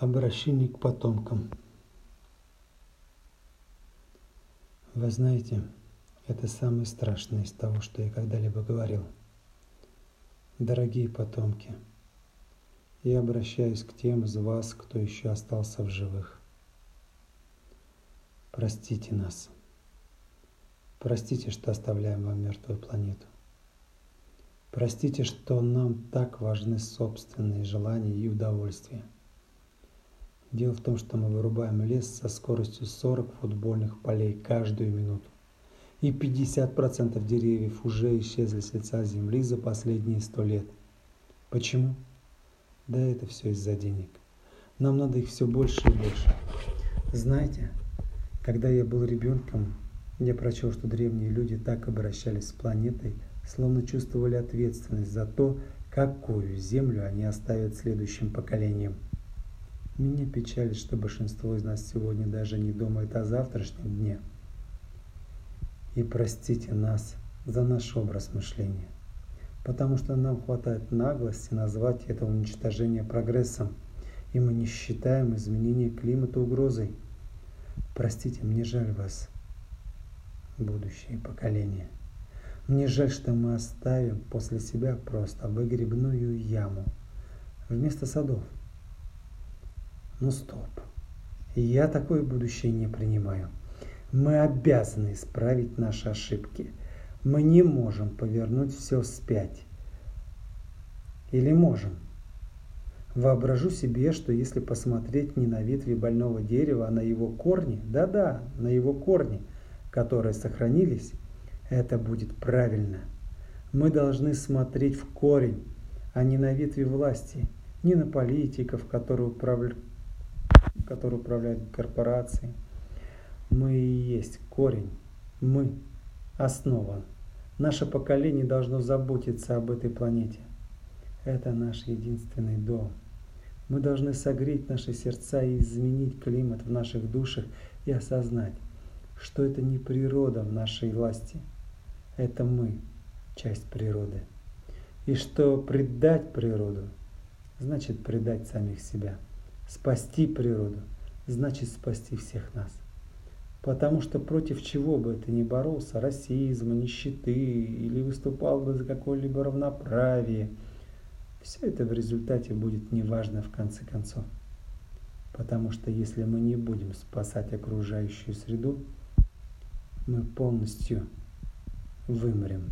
Обращение к потомкам. Вы знаете, это самое страшное из того, что я когда-либо говорил. Дорогие потомки, я обращаюсь к тем из вас, кто еще остался в живых. Простите нас. Простите, что оставляем вам мертвую планету. Простите, что нам так важны собственные желания и удовольствия – Дело в том, что мы вырубаем лес со скоростью 40 футбольных полей каждую минуту. И 50% деревьев уже исчезли с лица земли за последние 100 лет. Почему? Да это все из-за денег. Нам надо их все больше и больше. Знаете, когда я был ребенком, я прочел, что древние люди так обращались с планетой, словно чувствовали ответственность за то, какую землю они оставят следующим поколениям. Меня печалит, что большинство из нас сегодня даже не думает о завтрашнем дне. И простите нас за наш образ мышления, потому что нам хватает наглости назвать это уничтожение прогрессом, и мы не считаем изменение климата угрозой. Простите, мне жаль вас, будущее поколение. Мне жаль, что мы оставим после себя просто выгребную яму вместо садов – ну стоп. Я такое будущее не принимаю. Мы обязаны исправить наши ошибки. Мы не можем повернуть все вспять. Или можем? Воображу себе, что если посмотреть не на ветви больного дерева, а на его корни, да-да, на его корни, которые сохранились, это будет правильно. Мы должны смотреть в корень, а не на ветви власти, не на политиков, которые управляют который управляет корпорацией. Мы и есть корень. Мы – основа. Наше поколение должно заботиться об этой планете. Это наш единственный дом. Мы должны согреть наши сердца и изменить климат в наших душах и осознать, что это не природа в нашей власти. Это мы, часть природы. И что предать природу, значит предать самих себя. Спасти природу значит спасти всех нас. Потому что против чего бы ты ни боролся, расизма, нищеты или выступал бы за какое-либо равноправие, все это в результате будет неважно в конце концов. Потому что если мы не будем спасать окружающую среду, мы полностью вымрем.